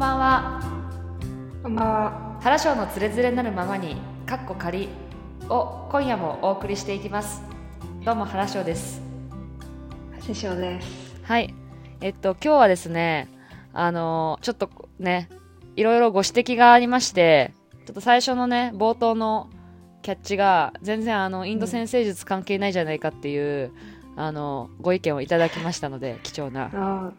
ばんは。こんばんは。原賞のつれづれなるままにかっこ仮を今夜もお送りしていきます。どうも原賞です。師匠です。はい。えっと今日はですねあのちょっとねいろいろご指摘がありましてちょっと最初のね冒頭のキャッチが全然あのインド先生術関係ないじゃないかっていう、あのご意見をいただきましたので貴重な。あ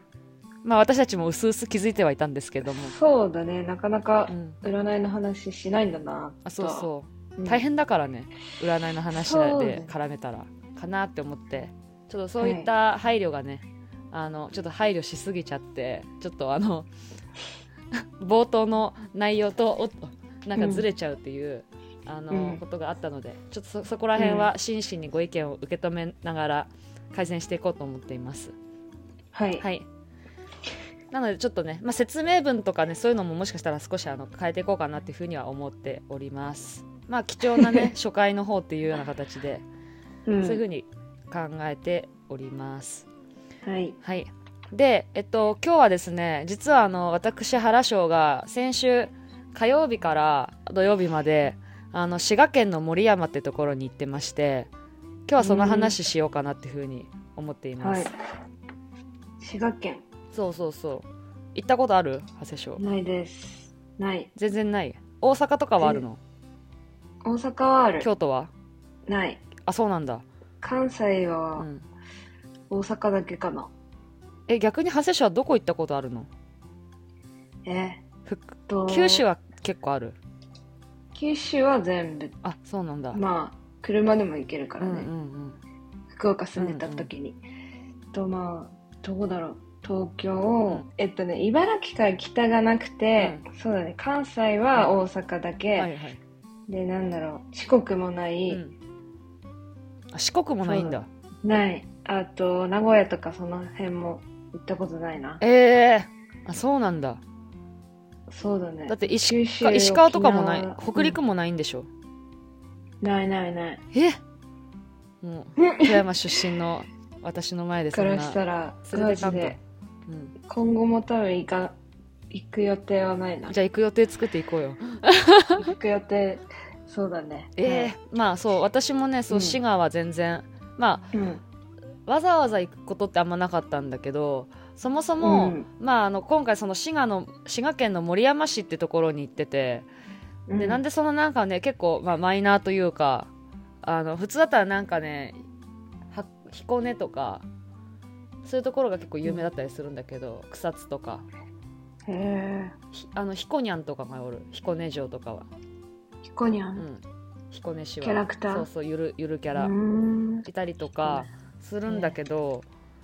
まあ私たちも薄々気づいてはいたんですけども。あ、そうだね。なかなかうん。占いの話しないんだな。あそうそう。うん。大変だからね。占いの話で絡めたら。かなって思って。ちょっとそういった配慮がね、あのちょっと配慮しすぎちゃってちょっとあの 冒頭の内容とおなんかずれちゃうっていう、あのうん。ことがあったのでちょっとそそこら辺は真摯にご意見を受け止めながら改善していこうと思っています。はい。はいなのでちょっとね、まあ、説明文とかねそういうのももしかしたら少しあの変えていこうかなっていうふうには思っておりますまあ貴重なね 初回の方っていうような形で、うんそういうふうに考えておりますはい。はいでえっと今日はですね実はあの私原翔が先週火曜日から土曜日まであの滋賀県の森山ってところに行ってまして今日はその話しようかなっていうふうに思っています、はい。滋賀県。そうそうそう行ったことある？長谷翔ないです。ない。全然ない？大阪とかはあるの？大阪はある。京都は？ない。あそうなんだ、関西うはん、大阪だけかな。え逆に長谷翔はどこ行ったことあるの？えふっと。九州は結構ある？九州は全部。あそうなんだ、まあ、車でも行けるからね。うんうんうん福岡住んでた時に。と、まあ、どこだろう。東京、んえっとね、茨城から北がなくて、そうだね、関西は大阪だけ、はいはい、で、なんだろう、四国もない、うん、あ四国もないんだ。ない。あと、名古屋とかその辺も行ったことないな。ええあそうなんだ。そうだね。だって石石川とかもない。北陸もないんでしょ、ないないない。え？もう富山出身の私の前でそんな。からしたら、連れてかんと、今後も多分行か、行く予定はないな。じゃあ行く予定作っていこうよ行く予定、そうだね。ええまあそう私もねそう、うん滋賀は全然まあはいうん。わざわざ行くことってあんまなかったんだけどそもそも、うんまあ、あの今回その滋賀の滋賀県の守山市ってところに行っててで、なんでそのなんかね結構、まあ、マイナーというかあの普通だったらなんかねは彦根とかそういうところが結構有名だったりするんだけど、草津とか。へあの彦にゃんとかがおる。彦根城とかは、ヒコニャン。うん、彦根市は。キャラクター。そうそうゆるゆるキャラ。いたりとかするんだけど、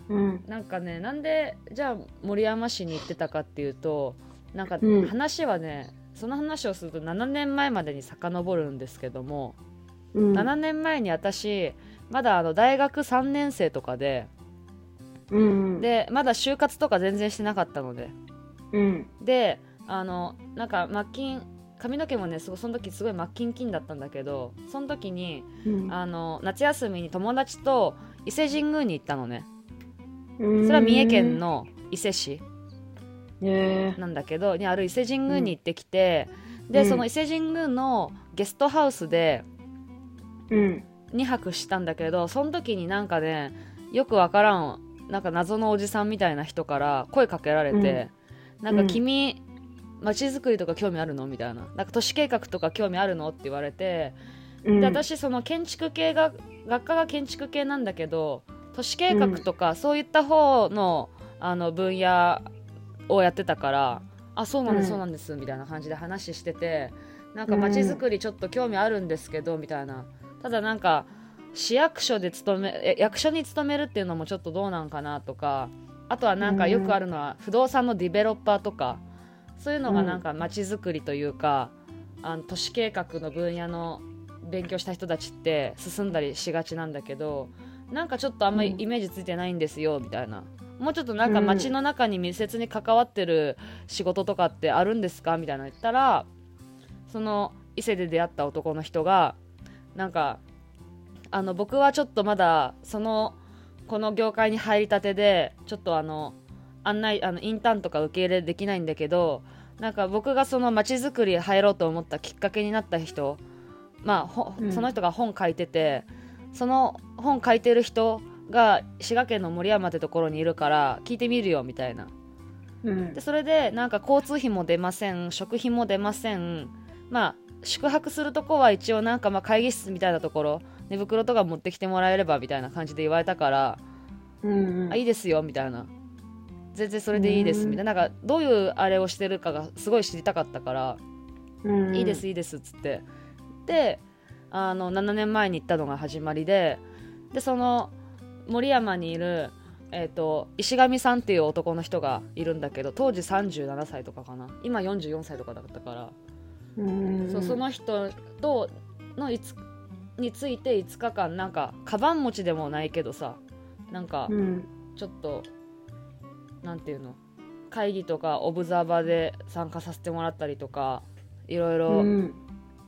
うん。なんかねなんでじゃあ森山市に行ってたかっていうとなんかうん。話はね、その話をすると7年前までに遡るんですけども、うん。7年前に私まだあの大学3年生とかでうん。、でまだ就活とか全然してなかったのでうん。であのなんかマッキン髪の毛もねすごいその時すごいマッキンキンだったんだけどその時にうん。あの夏休みに友達と伊勢神宮に行ったのねそそれは三重県。の伊勢市。なんだけどにある伊勢神宮に行ってきて、で、うんその伊勢神宮のゲストハウスでうん。2泊したんだけどその時になんかねよくわからんなんか謎のおじさんみたいな人から声かけられて、なんか君街づくりとか興味あるの？みたいな。なんか都市計画とか興味あるの？って言われて、うん。で私その建築系が学科が建築系なんだけど都市計画とかそういった方のあの分野をやってたからあそうなんです、うん。そうなんですみたいな感じで話しててなんか街づくりちょっと興味あるんですけどみたいな。ただなんか市役所で勤めえ役所に勤めるっていうのもちょっとどうなんかなとかあとはなんかよくあるのは不動産のディベロッパーとかそういうのがなんか街づくりというか、あの都市計画の分野の勉強した人たちって進んだりしがちなんだけどなんかちょっとあんまりイメージついてないんですよみたいな。もうちょっとなんか街の中に密接に関わってる仕事とかってあるんですかみたいなの言ったらその伊勢で出会った男の人がなんかあの僕はちょっとまだそのこの業界に入りたてでちょっとあの案内あのインターンとか受け入れできないんだけどなんか僕がその街づくり入ろうと思ったきっかけになった人まあ、うん、その人が本書いててその本書いてる人が滋賀県の森山ってところにいるから聞いてみるよみたいな、うん、でそれでなんか交通費も出ません食費も出ませんまあ宿泊するとこは一応なんかまあ会議室みたいなところ寝袋とか持ってきてもらえればみたいな感じで言われたから、うんうん、あいいですよみたいな。全然それでいいですみたいな。なんかどういうあれをしてるかがすごい知りたかったから、うん。うん、いいですいいですっつって。であの7年前に行ったのが始まりででその森山にいる、えーと、石上さんっていう男の人がいるんだけど当時37歳とかかな。今44歳とかだったから。そうその人とのいつについて5日間なんかカバン持ちでもないけどさなんかちょっと、うん、なんていうの会議とかオブザーバーで参加させてもらったりとかいろいろ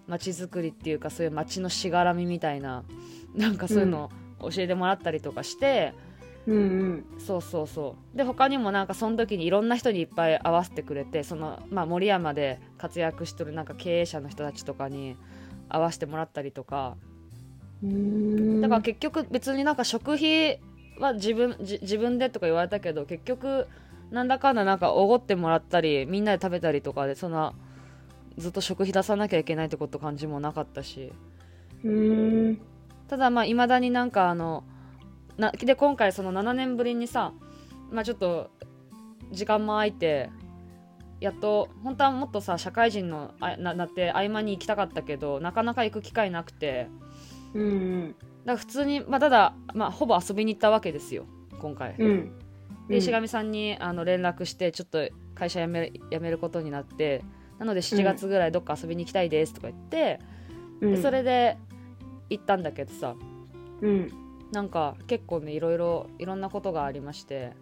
街づくりっていうかそういう街のしがらみみたいななんかそういうの教えてもらったりとかして、うんうん、そうそうそう。で他にもなんかその時にいろんな人にいっぱい会わせてくれてその、まあ、森山で活躍してるなんか経営者の人たちとかに会わせてもらったりとかだから結局別になんか食費は自分自分でとか言われたけど結局なんだかんだなんかおごってもらったりみんなで食べたりとかでそんなずっと食費出さなきゃいけないってこと感じもなかったし。ただまあいまだになんかあのなで今回その7年ぶりにさまあちょっと時間も空いてやっと本当はもっとさ社会人のあななって合間に行きたかったけどなかなか行く機会なくてうん、うん、だから普通に、まあ、ただ、まあ、ほぼ遊びに行ったわけですよ今回、うん、で石上さんにあの連絡してちょっと会社辞め辞めることになってなので7月ぐらいどっか遊びに行きたいですとか言って、うん、でそれで行ったんだけどさ、うん、なんか結構ねいろいろいろんなことがありまして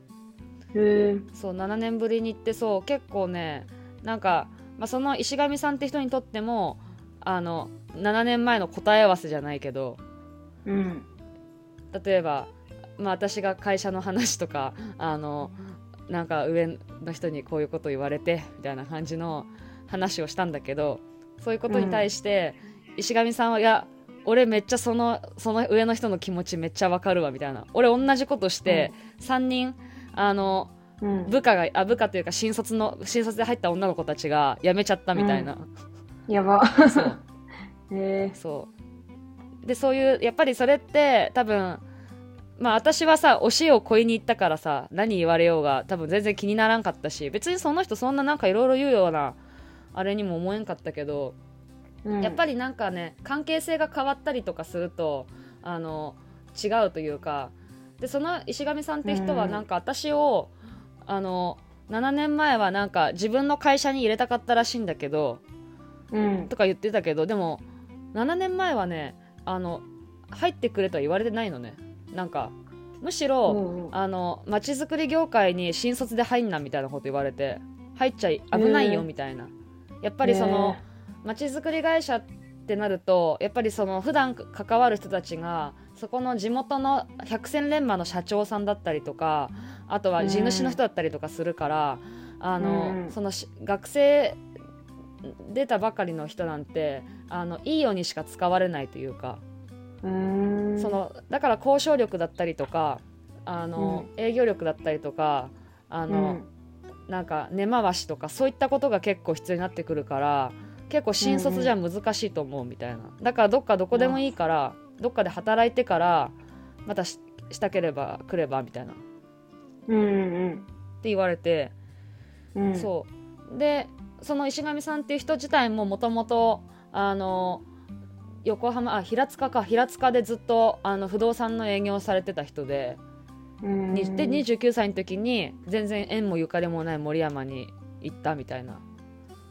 そう7年ぶりに行ってそう結構ねなんか、まあ、その石上さんって人にとってもあの7年前の答え合わせじゃないけど、うん、例えば、まあ、私が会社の話とかあのなんか上の人にこういうこと言われてみたいな感じの話をしたんだけどそういうことに対して、石上さんはいや俺めっちゃそのその上の人の気持ちめっちゃわかるわみたいな。俺同じことして、うん、3人あの、うん、部下があ部下というか新卒の新卒で入った女の子たちが辞めちゃったみたいな、うん、やば。そう。へえ。そう。でそういうやっぱりそれって多分まあ私はさ教えを超えに行ったからさ何言われようが多分全然気にならんかったし別にその人そんななんかいろいろ言うようなあれにも思えんかったけどやっぱりなんかね関係性が変わったりとかするとあの違うというかでその石上さんって人はなんか私を、あの7年前はなんか自分の会社に入れたかったらしいんだけど、うん、とか言ってたけどでも7年前はねあの入ってくれとは言われてないのね。なんかむしろ、うん、あの街づくり業界に新卒で入んなみたいなこと言われて入っちゃい危ないよみたいな、やっぱりその、まちづくり会社ってなるとやっぱりその普段関わる人たちがそこの地元の百戦錬磨の社長さんだったりとかあとは地主の人だったりとかするから、あのその学生出たばかりの人なんてあのいいようにしか使われないというかそのだから交渉力だったりとかあの、うん、営業力だったりとかあの、うん、なんか根回しとかそういったことが結構必要になってくるから結構新卒じゃ難しいと思うみたいな、だからどっかどこでもいいから、どっかで働いてからまたしたければ来ればみたいな、うんうん、って言われて、うん、そう。でその石上さんっていう人自体ももともとあの横浜あ平塚か。平塚でずっとあの不動産の営業をされてた人で。で29歳の時に全然縁もゆかりもない森山に行ったみたいな。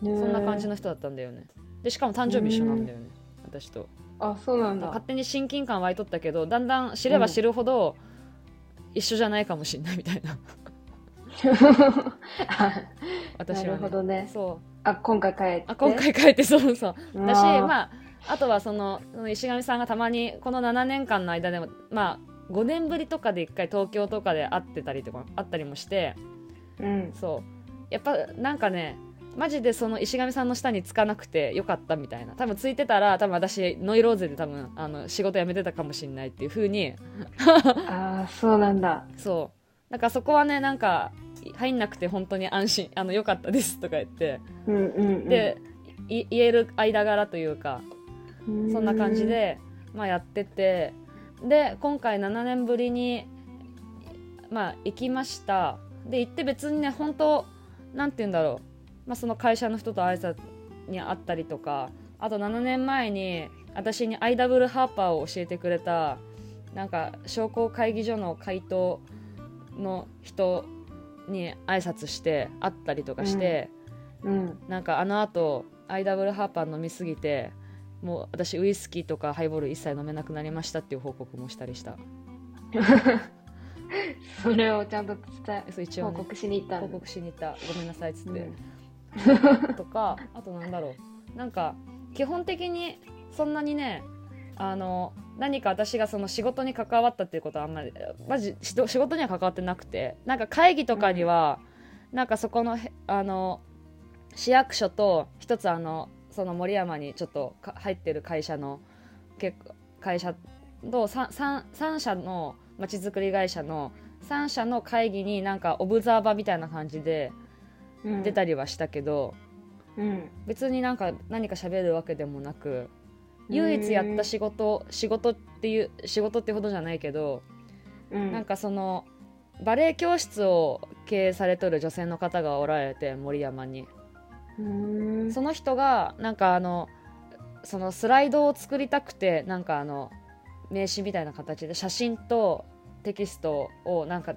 そんな感じの人だったんだよね。でしかも誕生日一緒なんだよね。私と。あそうなんだ。勝手に親近感湧いとったけどだんだん知れば知るほど、一緒じゃないかもしれないみたいな 私は、ね、なるほどね。そう。あ今回帰って？あ今回帰ってそうそう。だしまああとはその石上さんがたまにこの7年間の間でもまあ5年ぶりとかで1回東京とかで会ってたりとかあったりもして、うん、そう。やっぱなんかねマジでその石上さんの下につかなくてよかったみたいな。多分ついてたら多分私ノイローゼで多分あの仕事辞めてたかもしれないっていう風に。ああそうなんだ。そうだからそこはねなんか入んなくて本当に安心あのよかったですとか言って、うんうん、うん、でい言える間柄というかそんな感じで、まあ、やっててで今回7年ぶりに、まあ、行きました。で行って別にね本当なんて言うんだろう、まあ、その会社の人と挨拶に会ったりとかあと7年前に私に IW ハーパーを教えてくれたなんか商工会議所の回答の人に挨拶して会ったりとかして、うん。なんかあのあと IW ハーパー飲みすぎてもう私ウイスキーとかハイボール一切飲めなくなりましたっていう報告もしたりした。それをちゃんと伝えそう一応、ね、報告しに行った。報告しに行った。ごめんなさいっつって、うん。とかあとなんだろう。なんか基本的にそんなにねあの何か私がその仕事に関わったっていうことはあんまりマジし仕事には関わってなくてなんか会議とかには、なんかそこのへあの市役所と一つあのその森山にちょっとか入ってる会社の会社と 3, 三三社のまちづくり会社の3社の会議になんかオブザーバーみたいな感じでうん。出たりはしたけど、うん。別になんか何か喋るわけでもなく唯一やった仕事仕事っていう仕事ってほどじゃないけど、うん。なんかそのバレエ教室を経営されとる女性の方がおられて森山に。うん。その人がなんかあのそのスライドを作りたくてなんかあの名刺みたいな形で写真とテキストをなんか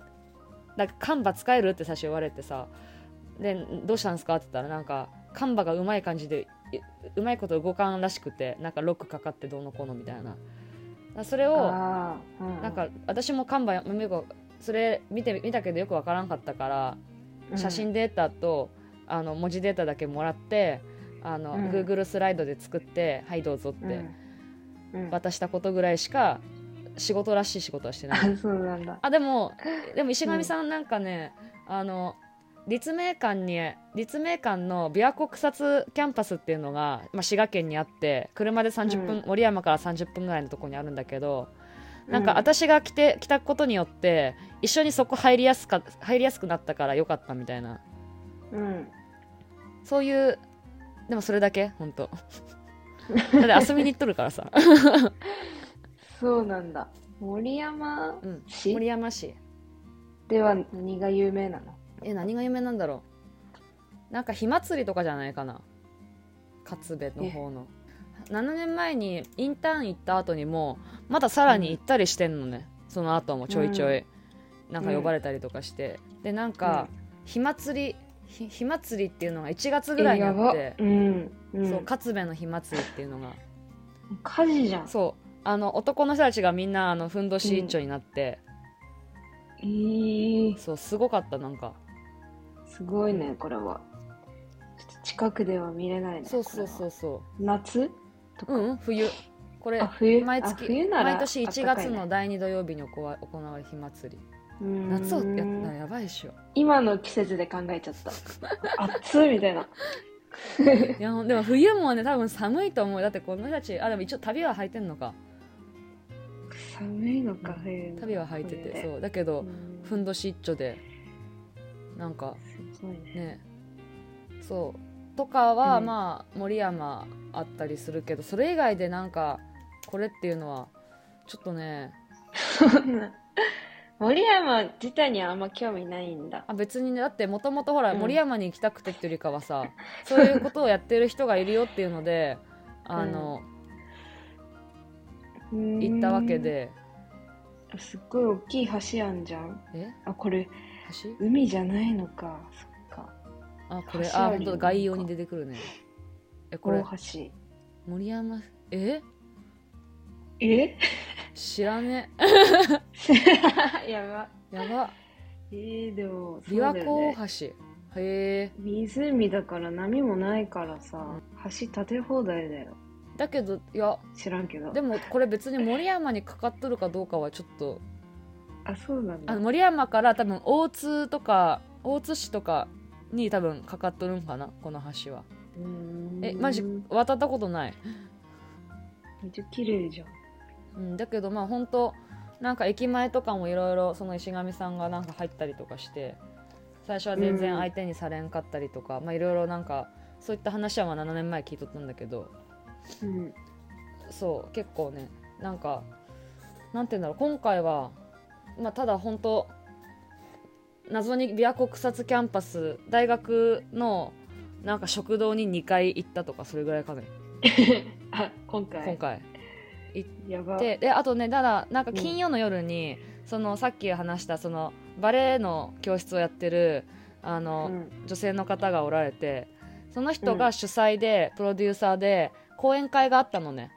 なんかカンバ使えるって最初言われてさでどうしたんですかって言ったらなんかカンバがうまい感じでいうまいこと動かんらしくてなんかロックかかってどうのこうのみたいな。それをうん。なんか私もカンバやめよくそれ見て見たけどよくわからんかったから写真データと、あの文字データだけもらってあの、うん。Google スライドで作ってはいどうぞってうん。うん。渡したことぐらいしか仕事らしい仕事はしてない。あ そうなんだ。あでもでも石上さんなんかね、あの立命館に立命館の琵琶湖草津キャンパスっていうのが、まあ、滋賀県にあって車で30分、うん。森山から30分ぐらいのところにあるんだけどなんかうん私が来て来たことによって一緒にそこ入りやすか入りやすくなったからよかったみたいな。うん。そういうでもそれだけ？本当。だって遊びに行っとるからさ、そうなんだ。森山うん、市森山市。では何が有名なの？え何が有名なんだろう。なんか火祭りとかじゃないかな。勝部の方の。7年前にインターン行った後にもまださらに行ったりしてんのね、その後もちょいちょい、なんか呼ばれたりとかして、でなんか、火祭りひ火祭りっていうのが1月ぐらいにあって、うん、うん、そう勝部の火祭りっていうのが。火事じゃん。そう。あの男の人たちがみんなあのふんどし一丁になって、えー、そうすごかったなんかすごいねこれは。ちょっと近くでは見れないねそうそうそうう。そ夏？とか、ううん冬。これあ冬？あ毎月冬なら毎年1あったかいね。月の第2土曜日に行わ行われる火祭り。夏をやったらやばいっしょ。今の季節で考えちゃった。暑いみたいな。いやでも冬もね多分寒いと思う。だってこの人たちあでも一応旅は履いてんのか。寒いのか冬。の旅は履いててそう。だけどうん。ふんどし一丁でなんかすごいね。ね。そう。とかは、うん。まあ森山あったりするけどそれ以外でなんかこれっていうのはちょっとね 森山自体にはあんま興味ないんだ。あ別にねだってもともとほら、うん。森山に行きたくてっていうよりかはさそういうことをやってる人がいるよっていうのであの、行ったわけで。すっごい大きい橋あんじゃん。え？あこれ橋？海じゃないのか。そっか。あこれ橋あ本当だ概要に出てくるね。えこれ大橋。森山え？え？知らね。やば。やば。えー、でも琵琶湖大ね。橋。へえ。湖だから波もないからさ橋建て放題だよ。だけどいや知らんけど。でもこれ別に森山にかかっとるかどうかはちょっとあそうなんだ。あの森山から多分大津とか大津市とかに多分かかっとるんかなこの橋は。うん。えマジ渡ったことない、めっちゃ綺麗じゃん。うん、だけどまあ本当なんか駅前とかもいろいろその石上さんがなんか入ったりとかして最初は全然相手にされんかったりとか、まあいろいろなんかそういった話はまあ7年前聞いとったんだけど。うん。そう結構ねなんかなんて言うんだろう今回はまあただ本当謎に琵琶湖草津キャンパス大学のなんか食堂に2回行ったとかそれぐらいかね。あ、今回。今回。やば。でであとねただなんか金曜の夜に、そのさっき話したそのバレエの教室をやってるあの、うん。女性の方がおられてその人が主催で、プロデューサーで講演会があったのね。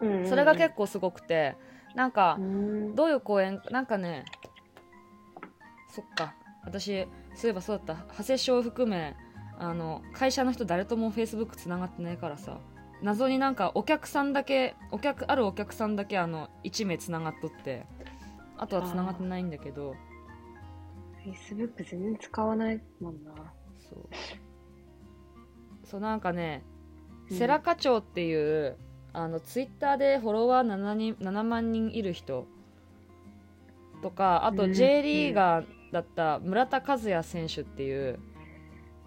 うん。それが結構すごくてなんかうん。どういう講演なんかねそっか。私そういえばそうだった。長谷翔含めあの会社の人誰ともフェイスブックつながってないからさ。謎になんかお客さんだけお客あるお客さんだけあの1名つながっとって。あとはつながってないんだけど。Facebook 全然使わないもんな。そう。そうなんかね、うん。セラ課長っていうあのツイッターでフォロワー 7, 人7万人いる人。とかあとうん。J リーガーだった村田和也選手っていう。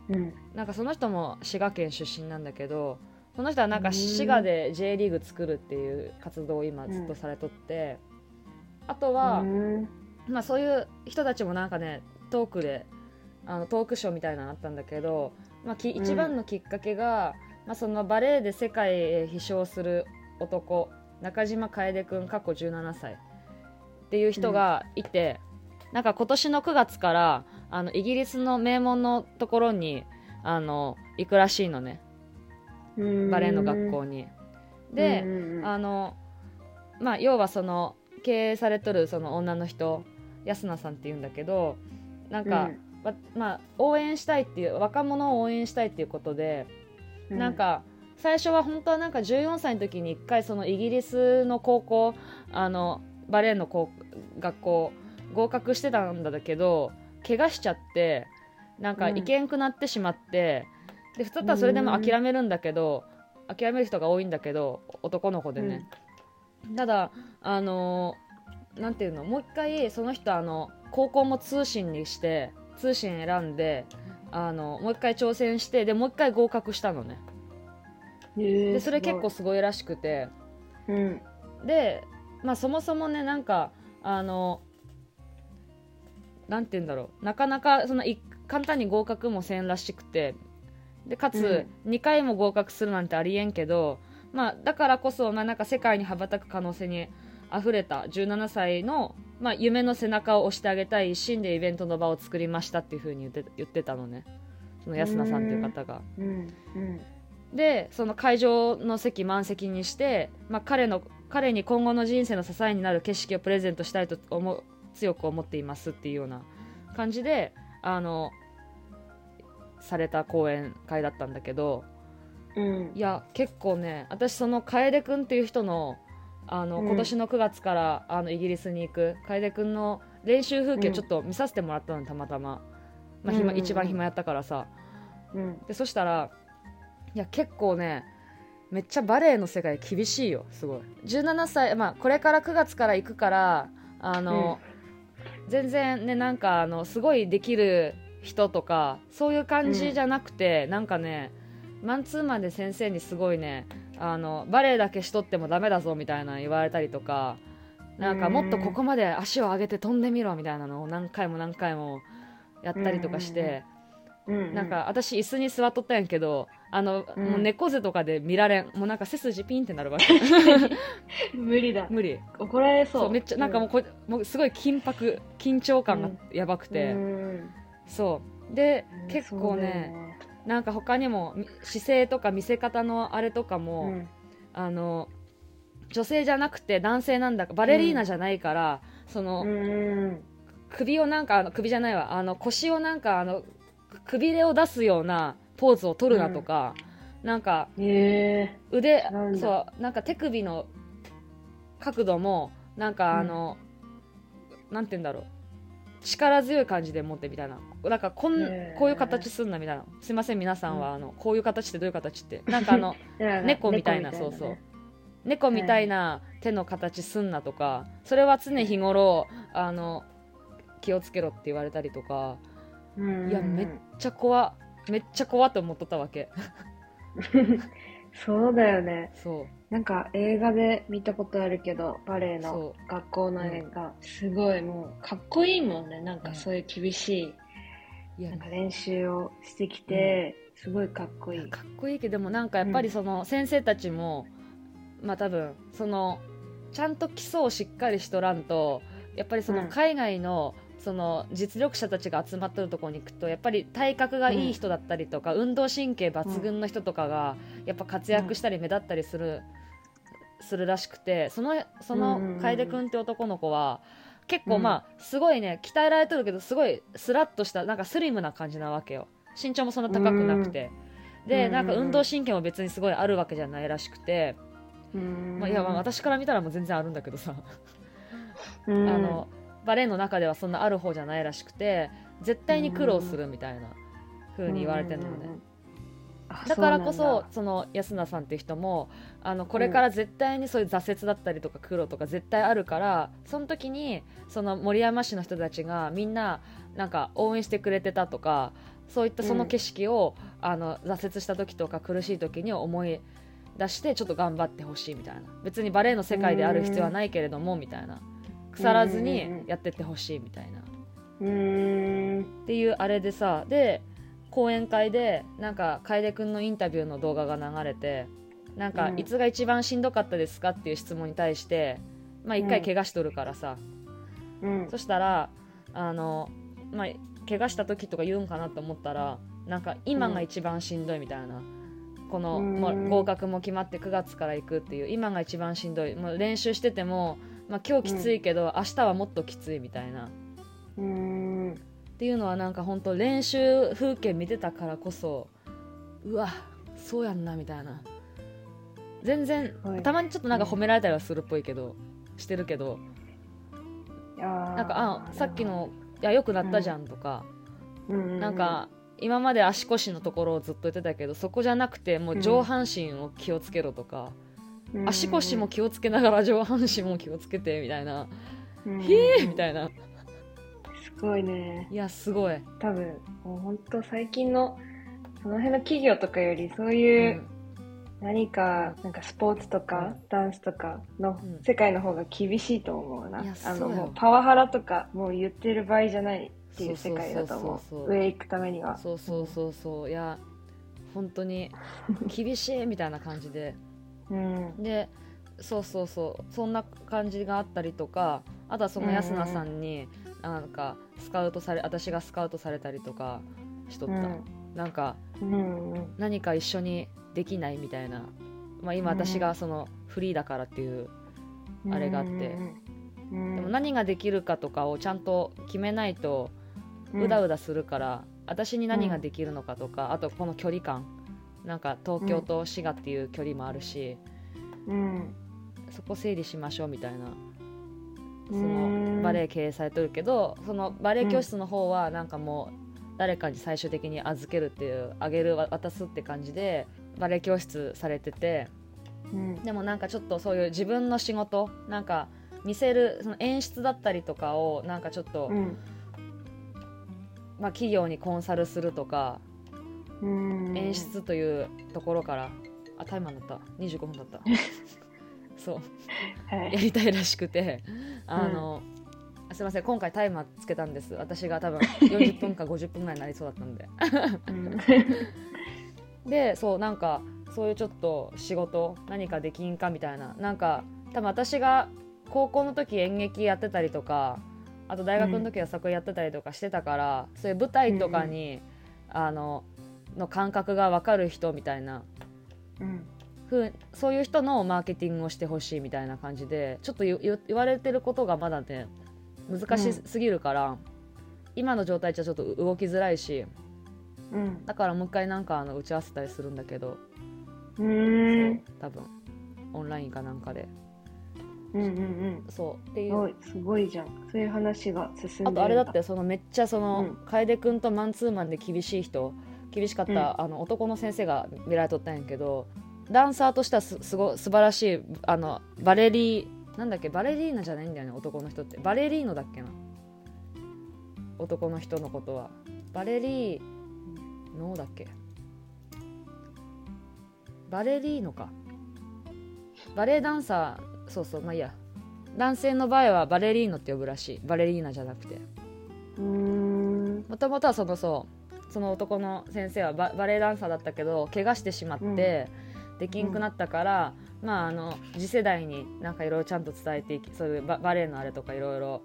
うん。なんかその人も滋賀県出身なんだけどその人はなんかうん。滋賀で J リーグ作るっていう活動を今ずっとされとって、あとは、うん。まあ、そういう人たちもなんかねトークであのトークショーみたいなのあったんだけど、まあ、きうん。一番のきっかけが、まあ、そのバレエで世界へ飛翔する男中島楓君過去17歳。っていう人がいて、なんか今年の9月からあのイギリスの名門のところにあの行くらしいのね。バレエの学校に。で、うんうんあのまあ要はその経営されとるその女の人安菜さんっていうんだけどなんか、わまあ応援したいっていう若者を応援したいっていうことで、うなん、か最初は本当はなんか14歳の時に1回そのイギリスの高校あのバレエの高学校合格してたんだけど怪我しちゃってなんかうん。行けんくなってしまって、で普通だったらそれでも諦めるんだけど、諦める人が多いんだけど男の子でね、ただあのーなんていうのもう一回その人あの高校も通信にして通信選んであのもう一回挑戦してでもう一回合格したのね。ででそれ結構、すごいらしくて。うん、で、まあ、そもそもねなんかあのなんて言うんだろう。なかなかそんない簡単に合格もせんらしくて。でかつ2回も合格するなんてありえんけど、まあ、だからこそ、まあ、なんか世界に羽ばたく可能性にあふれた17歳の、まあ、夢の背中を押してあげたい一心でイベントの場を作りましたっていうふうに言って言ってたのねその安菜さんっていう方が。うんうんでその会場の席満席にして、まあ、彼の彼に今後の人生の支えになる景色をプレゼントしたいと思う強く思っていますっていうような感じであのされた講演会だったんだけどうんいや結構ね私その楓君っていう人のあのうん。今年の9月からあのイギリスに行く。楓君の練習風景をちょっと見させてもらったのたまたま、まあ暇うん。一番暇やったからさ。うん。でそしたらいや結構ねめっちゃバレエの世界厳しいよすごい。17歳まあこれから9月から行くからあの、全然ねなんかあのすごいできる人とかそういう感じじゃなくて、なんかねマンツーマンで先生にすごいねあのバレエだけしとってもダメだぞみたいなの言われたりとかなんかもっとここまで足を上げて飛んでみろみたいなのを何回も何回もやったりとかして、うん。なんか私椅子に座っとったんやけどあの、うん。もう猫背とかで見られん。もうなんか背筋ピンってなるわけ。無理だ。無理。怒られそう。めっちゃなんかもうこ、もうすごい緊迫緊張感がやばくうて、ん。そう。でうん。結構ねなんか他にもみ姿勢とか見せ方のあれとかうも、ん。あの女性じゃなくて男性なんだかバレリーナじゃないから、その、うん。首をなんかあの首じゃないわ。あの腰をなんかあのくびれを出すようなポーズを取るなとか、なんなんだ。そうなんか手首の角度もなんかあの、なんて言うんだろう力強い感じで持ってみたいな。なんかこんへー。こういう形すんなみたいな。すいません皆さんは、あのこういう形ってどういう形って。なんかあの 猫みたいなそうそう。猫みたいな手の形すんなとかそれは常日頃あの気をつけろって言われたりとかう、うん、いやめっちゃ怖めっちゃ怖って思っとったわけ。そうだよね。そうなんか映画で見たことあるけどバレエのそ学校の映画、すごいもうかっこいいもんね。なんかそういう厳しいなんか練習をしてきて、すごいかっこいい。かっこいいけどでもなんかやっぱりその先生たちも、まあ多分そのちゃんと基礎をしっかりしとらんとやっぱりそのうん。海外のその実力者たちが集まってるところに行くとやっぱり体格がいい人だったりとか、運動神経抜群の人とかがやっぱ活躍したり目立ったりする、するらしくてそのその楓君って男の子は結構まあすごいね鍛えられてるけどすごいスラッとしたなんかスリムな感じなわけよ。身長もそんな高くなくて、でうんなんか運動神経も別にすごいあるわけじゃないらしくて、うん。まあ、いやまあ私から見たらもう全然あるんだけどさ、うん。あのバレエの中ではそんなある方じゃないらしくて絶対に苦労するみたいな風に言われてるのね、だからこうそその安名さんっていう人もあのこれから絶対にそういう挫折だったりとか苦労とか絶対あるからその時にその森山市の人たちがみんななんか応援してくれてたとかそういったその景色を、あの挫折した時とか苦しい時に思い出してちょっと頑張ってほしいみたいな。別にバレエの世界である必要はないけれどもみたいな。腐らずにやってってほしいみたいな。うーん。っていうあれでさで講演会でなんか楓君のインタビューの動画が流れてなんか、うん。いつが一番しんどかったですかっていう質問に対してまあ一回怪我しとるからさ、うん。そしたらあのまあ怪我した時とか言うんかなと思ったらなんか今が一番しんどいみたいな、この、うん。もう合格も決まって9月から行くっていう今が一番しんどい。もう練習してても、まあ、今日きついけど、明日はもっときついみたいなっていうのはなんか本当練習風景見てたからこそうわそうやんなみたいな。全然、はい。たまにちょっとなんか褒められたりはするっぽいけどしてるけど。ななんかあさっきの「いやよくなったじゃん」とか、ななんか今まで足腰のところをずっと言ってたけどそこじゃなくてもう上半身を気をつけろとか、足腰も気をつけながら上半身も気をつけてみたいな「へえ!」みたいな。すごいね。いやすごい、多分もう本当最近のその辺の企業とかよりそういうう何かなんかスポーツとかダンスとかのうん。世界の方が厳しいと思うな、いやあのもうパワハラとかもう言ってる場合じゃないっていう世界だと思そうそうそうう。上行くためには。そうそうそうそう。いや本当に厳しいみたいな感じで。うん。でそうそうそう。そんな感じがあったりとかあとはその安名さんに、なんかスカウトされ私がスカウトされたりとかしとった、なんかうんうん何か一緒にできないみたいな、まあ、今うん。私がそのフリーだからっていう、うんあれがあって。うん。でも何ができるかとかをちゃんと決めないとうだうだするから、私に何ができるのかとか、あとこの距離感。なんか東京と滋賀っていう距離もあるし、うん。そこ整理しましょうみたいなそうん。のバレエ経営されてるけどそのバレエ教室の方はなんかもう誰かに最終的に預けるっていうあげる渡すって感じでバレエ教室されててうん。でもなんかちょっとそういう自分の仕事なんか見せるその演出だったりとかをなんかちょっと、うん。まあ、企業にコンサルするとかうん。演出というところからあタイマーになった。25分だった。そう。はい。やりたいらしくてあの、すいません今回タイマーつけたんです。私が多分40分か50分ぐらいになりそうだったんで。うん。でそうなんかそういうちょっと仕事何かできんかみたいな。なんか多分私が高校の時演劇やってたりとかあと大学の時は作品やってたりとかしてたから、そういう舞台とかに、あのの感覚が分かる人みたいなうんふうそういう人のマーケティングをしてほしいみたいな感じでちょっと言われてることがまだね難しすぎるから、今の状態じゃちょっと動きづらいしうん。だからもう一回なんかあの打ち合わせたりするんだけど、うん。多分オンラインかなんかで、ううんうんうん。そうっていう。すごいすごいじゃん。そういう話が進んでるあとあれだってそのめっちゃその、うん。楓君とマンツーマンで厳しい人厳しかった、うん。あの男の先生が見られとったんやけどダンサーとしてはすすご素晴らしいあのバレリーなんだっけバレリーナじゃないんだよね男の人って。バレリーノだっけな？男の人のことは。バレリーノだっけ？バレリーノか。バレエダンサーそうそうまあいいや。男性の場合はバレリーノって呼ぶらしい。バレリーナじゃなくて。もともとはそのそうその男の先生はババレエダンサーだったけど怪我してしまって、できんくなったから、まああの次世代になんかいろいろちゃんと伝えていきそういうババレエのあれとかいろいろ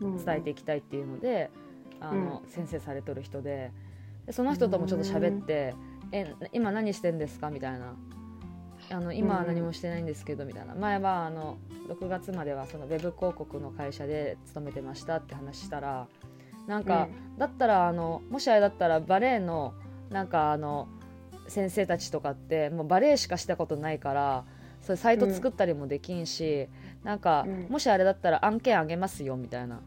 伝えていきたいっていうので、あの先生されとる人ででその人ともちょっと喋って「え今何してんですか?」みたいな。あの今は何もしてないんですけどみたいな前はあの6月まではそのウェブ広告の会社で勤めてましたって話したらなんか、だったらあのもしあれだったらバレエのなんかあの先生たちとかってもうバレエしかしたことないからそういうサイト作ったりもできんし、なんか、うん。もしあれだったら案件あげますよみたいな。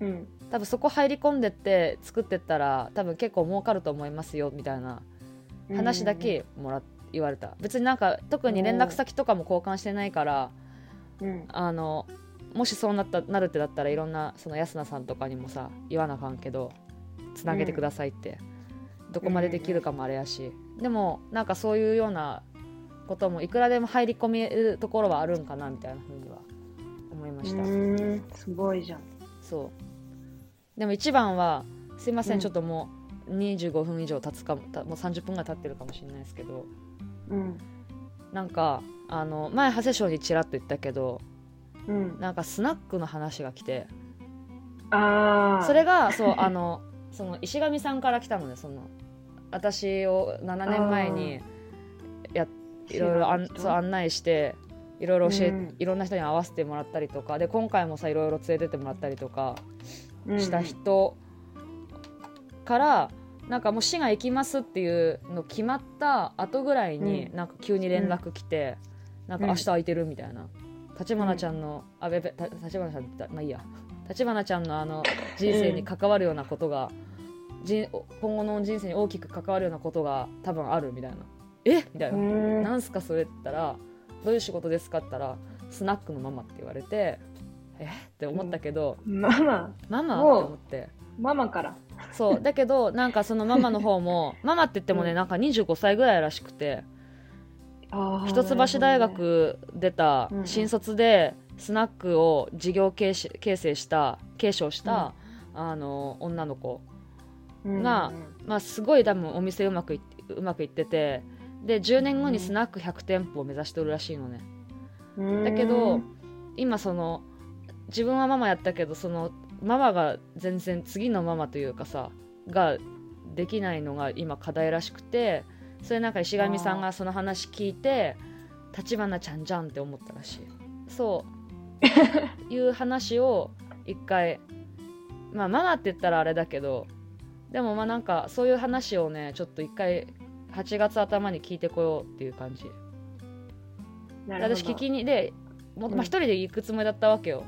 うん。多分そこ入り込んでって作ってったら多分結構儲かると思いますよみたいな話だけもらっ言われた。別になんか特に連絡先とかも交換してないからうん。あのもしそうなったなるってだったらいろんなその安名さんとかにもさ言わなあかんけどつなげてくださいって、どこまでできるかもあれやし、でもなんかそういうようなこともいくらでも入り込めるところはあるんかなみたいなふうには思いました、すごいじゃん。そう。でも一番はすいません、うん。ちょっともう25分以上経つかもたもう30分が経ってるかもしれないですけど。うん。なんかあの前長谷賞にちらっと言ったけどうん。なんかスナックの話が来て。ああそれがそうあのその石上さんから来たのねその私を7年前にやいろいろあん知らん人そう案内していろいろ教え、うん。いろんな人に会わせてもらったりとかで今回もさいろいろ連れてってもらったりとかした人から、なんかもう市が行きますっていうの決まった後ぐらいに、うん。なんか急に連絡来て、なんかうん。明日空いてるみたいな。立花ちゃんの、あべべた立花ちゃんまあいいや。立花ちゃんのあの人生に関わるようなことが、人今後の人生に大きく関わるようなことが多分あるみたいな。え？みたいな、うんなんすかそれって言ったらどういう仕事ですかって言ったらスナックのママって言われてえ？って思ったけど、ママ？ママ？って思って。ママから。そう。だけどなんかそのママの方も ママって言ってもね、うん。なんか25歳ぐらいらしくて一橋大学出たうん。新卒でスナックを事業形成した継承した、あの女の子。うんがまあ、すごい多分お店うまくいっうまくいっててで10年後にスナック100店舗を目指してるらしいのね、うん。だけど今その自分はママやったけどそのママが全然次のママというかさができないのが今課題らしくてそれなんか石上さんがその話聞いて立花ちゃんじゃんって思ったらしい。そう。いう話を一回まあママって言ったらあれだけどでもまあなんかそういう話をねちょっと一回8月頭に聞いてこようっていう感じ。私聞きにでも、まあ、一人で行くつもりだったわけよ、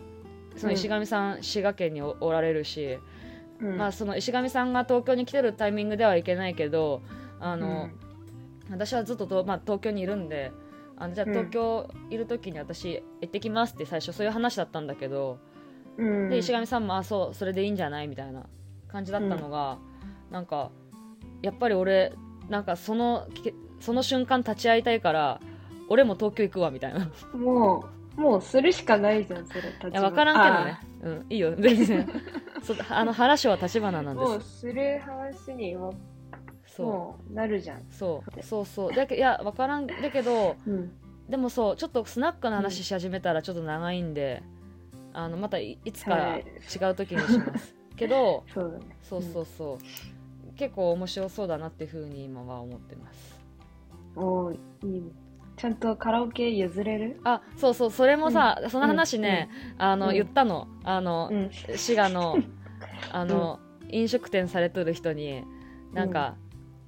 その石上さん滋賀県におおられるし、うん。まあ、その石上さんが東京に来てるタイミングではいけないけどあの、私はずっとと、まあ、東京にいるんであのじゃあうん。東京いる時に私行ってきますって最初そういう話だったんだけど、うん。で石上さんもあそうそれでいいんじゃない？みたいな感じだったのが、なんかやっぱり俺なんかそのけその瞬間立ち会いたいから俺も東京行くわみたいな。もうもうするしかないじゃんそれ立いや分からんけどね。うんいいよ。全然そあの話は立花なんあーもうですする話にもそう。なるじゃん。そうそうそう。だけいや分からんだけどうん。でもそうちょっとスナックの話し始めたらちょっと長いんで、あのまたいいつかはい。違う時にします、けど そうだね。そうそうそう、結構面白そうだなっていうふうに今は思ってます。おーいい。ねちゃんとカラオケ譲れる？あそうそうそれもさ、その話ね、あの、うん。言ったの。あの、うん。滋賀の あの、飲食店されとる人になんか、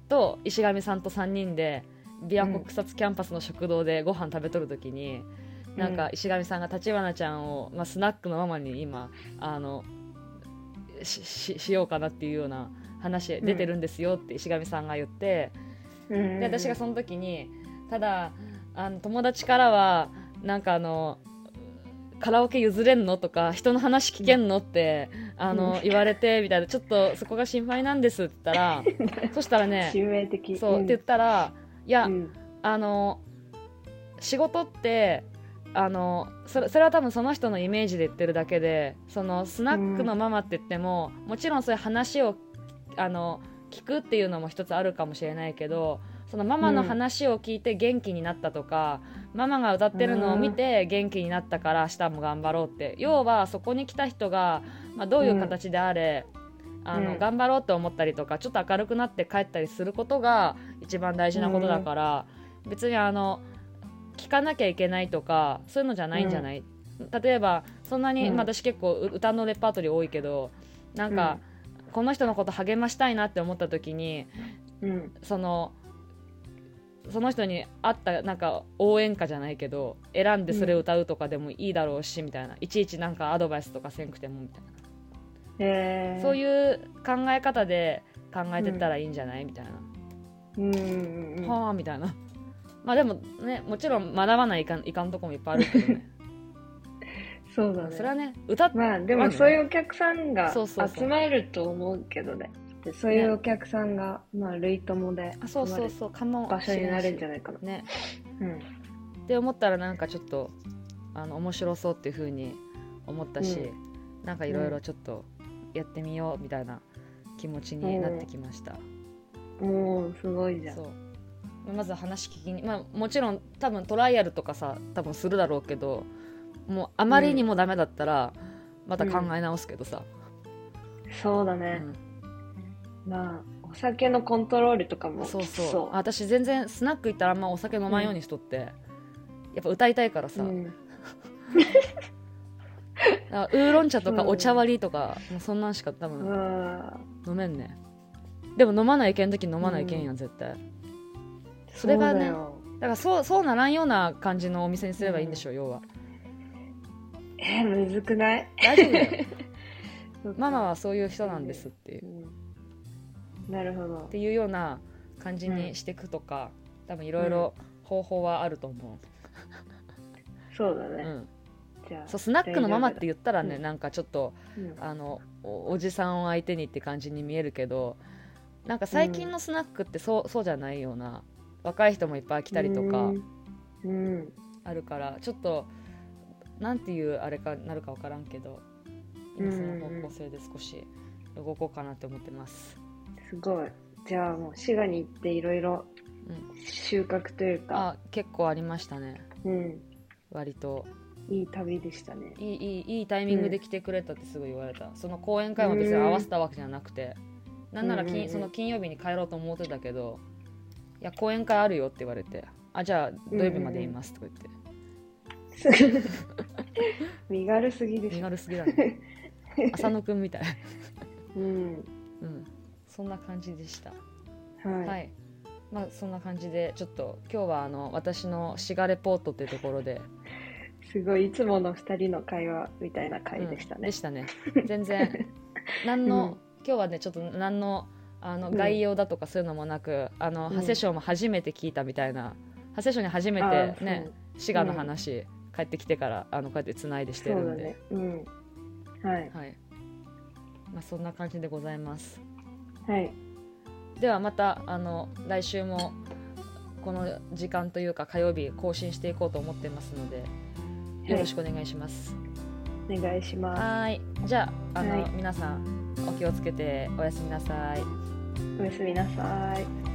と石上さんと3人で琵琶湖草津キャンパスの食堂でご飯食べとる時になんか石上さんが立花ちゃんを、まあ、スナックのママに今あのしししようかなっていうような話出てるんですよって石上さんが言って、うん。で私がその時にただあの友達からはなんかあのカラオケ譲れんのとか人の話聞けんのってあの、言われてみたいな。ちょっとそこが心配なんですって言ったら そしたらねそう、って言ったらいや、うん。あの仕事ってあのそれそれは多分その人のイメージで言ってるだけでそのスナックのママって言っても、もちろんそういう話をあの聞くっていうのも一つあるかもしれないけどそのママの話を聞いて元気になったとか、ママが歌ってるのを見て元気になったから明日も頑張ろうって。要はそこに来た人が、まあ、どういう形であれ、あのうん。頑張ろうって思ったりとかちょっと明るくなって帰ったりすることが一番大事なことだから、別にあの聞かなきゃいけないとかそういうのじゃないんじゃない、例えばそんなに、うん。まあ私結構う歌のレパートリー多いけどなんか、この人のこと励ましたいなって思った時にうん。そのその人に合ったなんか応援歌じゃないけど選んでそれを歌うとかでもいいだろうし、みたいな。いちいちなんかアドバイスとかせんくてもみたいな、へー。そういう考え方で考えてったらいいんじゃない、みたいな、うんうんうんはあみたいな。まあでもねもちろん学ばないいかんいかんとこもいっぱいあるけどねそうだね。それはね歌っまあでもそういうお客さんがそうそうそう。集まると思うけどね。でそういうお客さんが、まあ類友であそうそう集そうかも場所になるんじゃないかな、ね。うん。って思ったらなんかちょっとあの面白そうっていう風に思ったし、うなんかいろいろちょっとやってみようみたいな気持ちになってきました、おーすごいじゃん。そう。まず話聞きにまあもちろん多分トライアルとかさ多分するだろうけどもうあまりにもダメだったらまた考え直すけどさ、うそうだね、ん。まあお酒のコントロールとかもそう。そう私全然スナック行ったらあんまお酒飲まんようにしとって、やっぱ歌いたいからさ、ウーロン茶とかそうお茶割りとか、もうそんなんしか多う分わ飲めんね。でも飲まないけん時飲まないけんやん、絶対。それがねうだからそうそうならんような感じのお店にすればいいんでしょ、要はえー、むずくない？大丈夫だよ。ママはそういう人なんですっていう。うん。なるほど。っていうような感じにしていくとか、多分いろいろ方法はあると思う、そうだね、うん、じゃあそうスナックのママって言ったらね、うん。なんかちょっとうん。あのおおじさんを相手にって感じに見えるけどなんか最近のスナックってそう,、そうじゃないような若い人もいっぱい来たりとかうん。うん。あるからちょっとなんていうあれかなるか分からんけど今その方向性で少し動こうかなって思ってます、すごい。じゃあもう滋賀に行っていろいろうん、収穫というか、あ結構ありましたね。うん、割と。いい旅でしたね。いいいいいいタイミングで来てくれたってすごい言われた、その講演会も別に合わせたわけじゃなくて、なんなら金、うんうんうん。その金曜日に帰ろうと思ってたけどいや講演会あるよって言われてあじゃあ土曜日までいますとか言って、身軽すぎでしょ、身軽すぎだね。浅野くんみたい、うん。うん、そんな感じでした。はい、はい。まあそんな感じでちょっと今日はあの私の滋賀レポートっていうところで、すごいいつもの2人の会話みたいな会でしたね。うん。で、したね。全然。何の、今日はねちょっと何のあのうん。概要だとかそういうのもなく、あのうん。長谷賞も初めて聞いたみたいな。長谷賞に初めてね滋賀の話、帰ってきてからあのこうやってつないでしてるんで、そうだね。うん。はい。はい。まあ、そんな感じでございます。はい。ではまたあの来週もこの時間というか火曜日更新していこうと思ってますのでよろしくお願いします、お願いします。はーい。じゃああの、はい。皆さんお気をつけておやすみなさい。おやすみなさい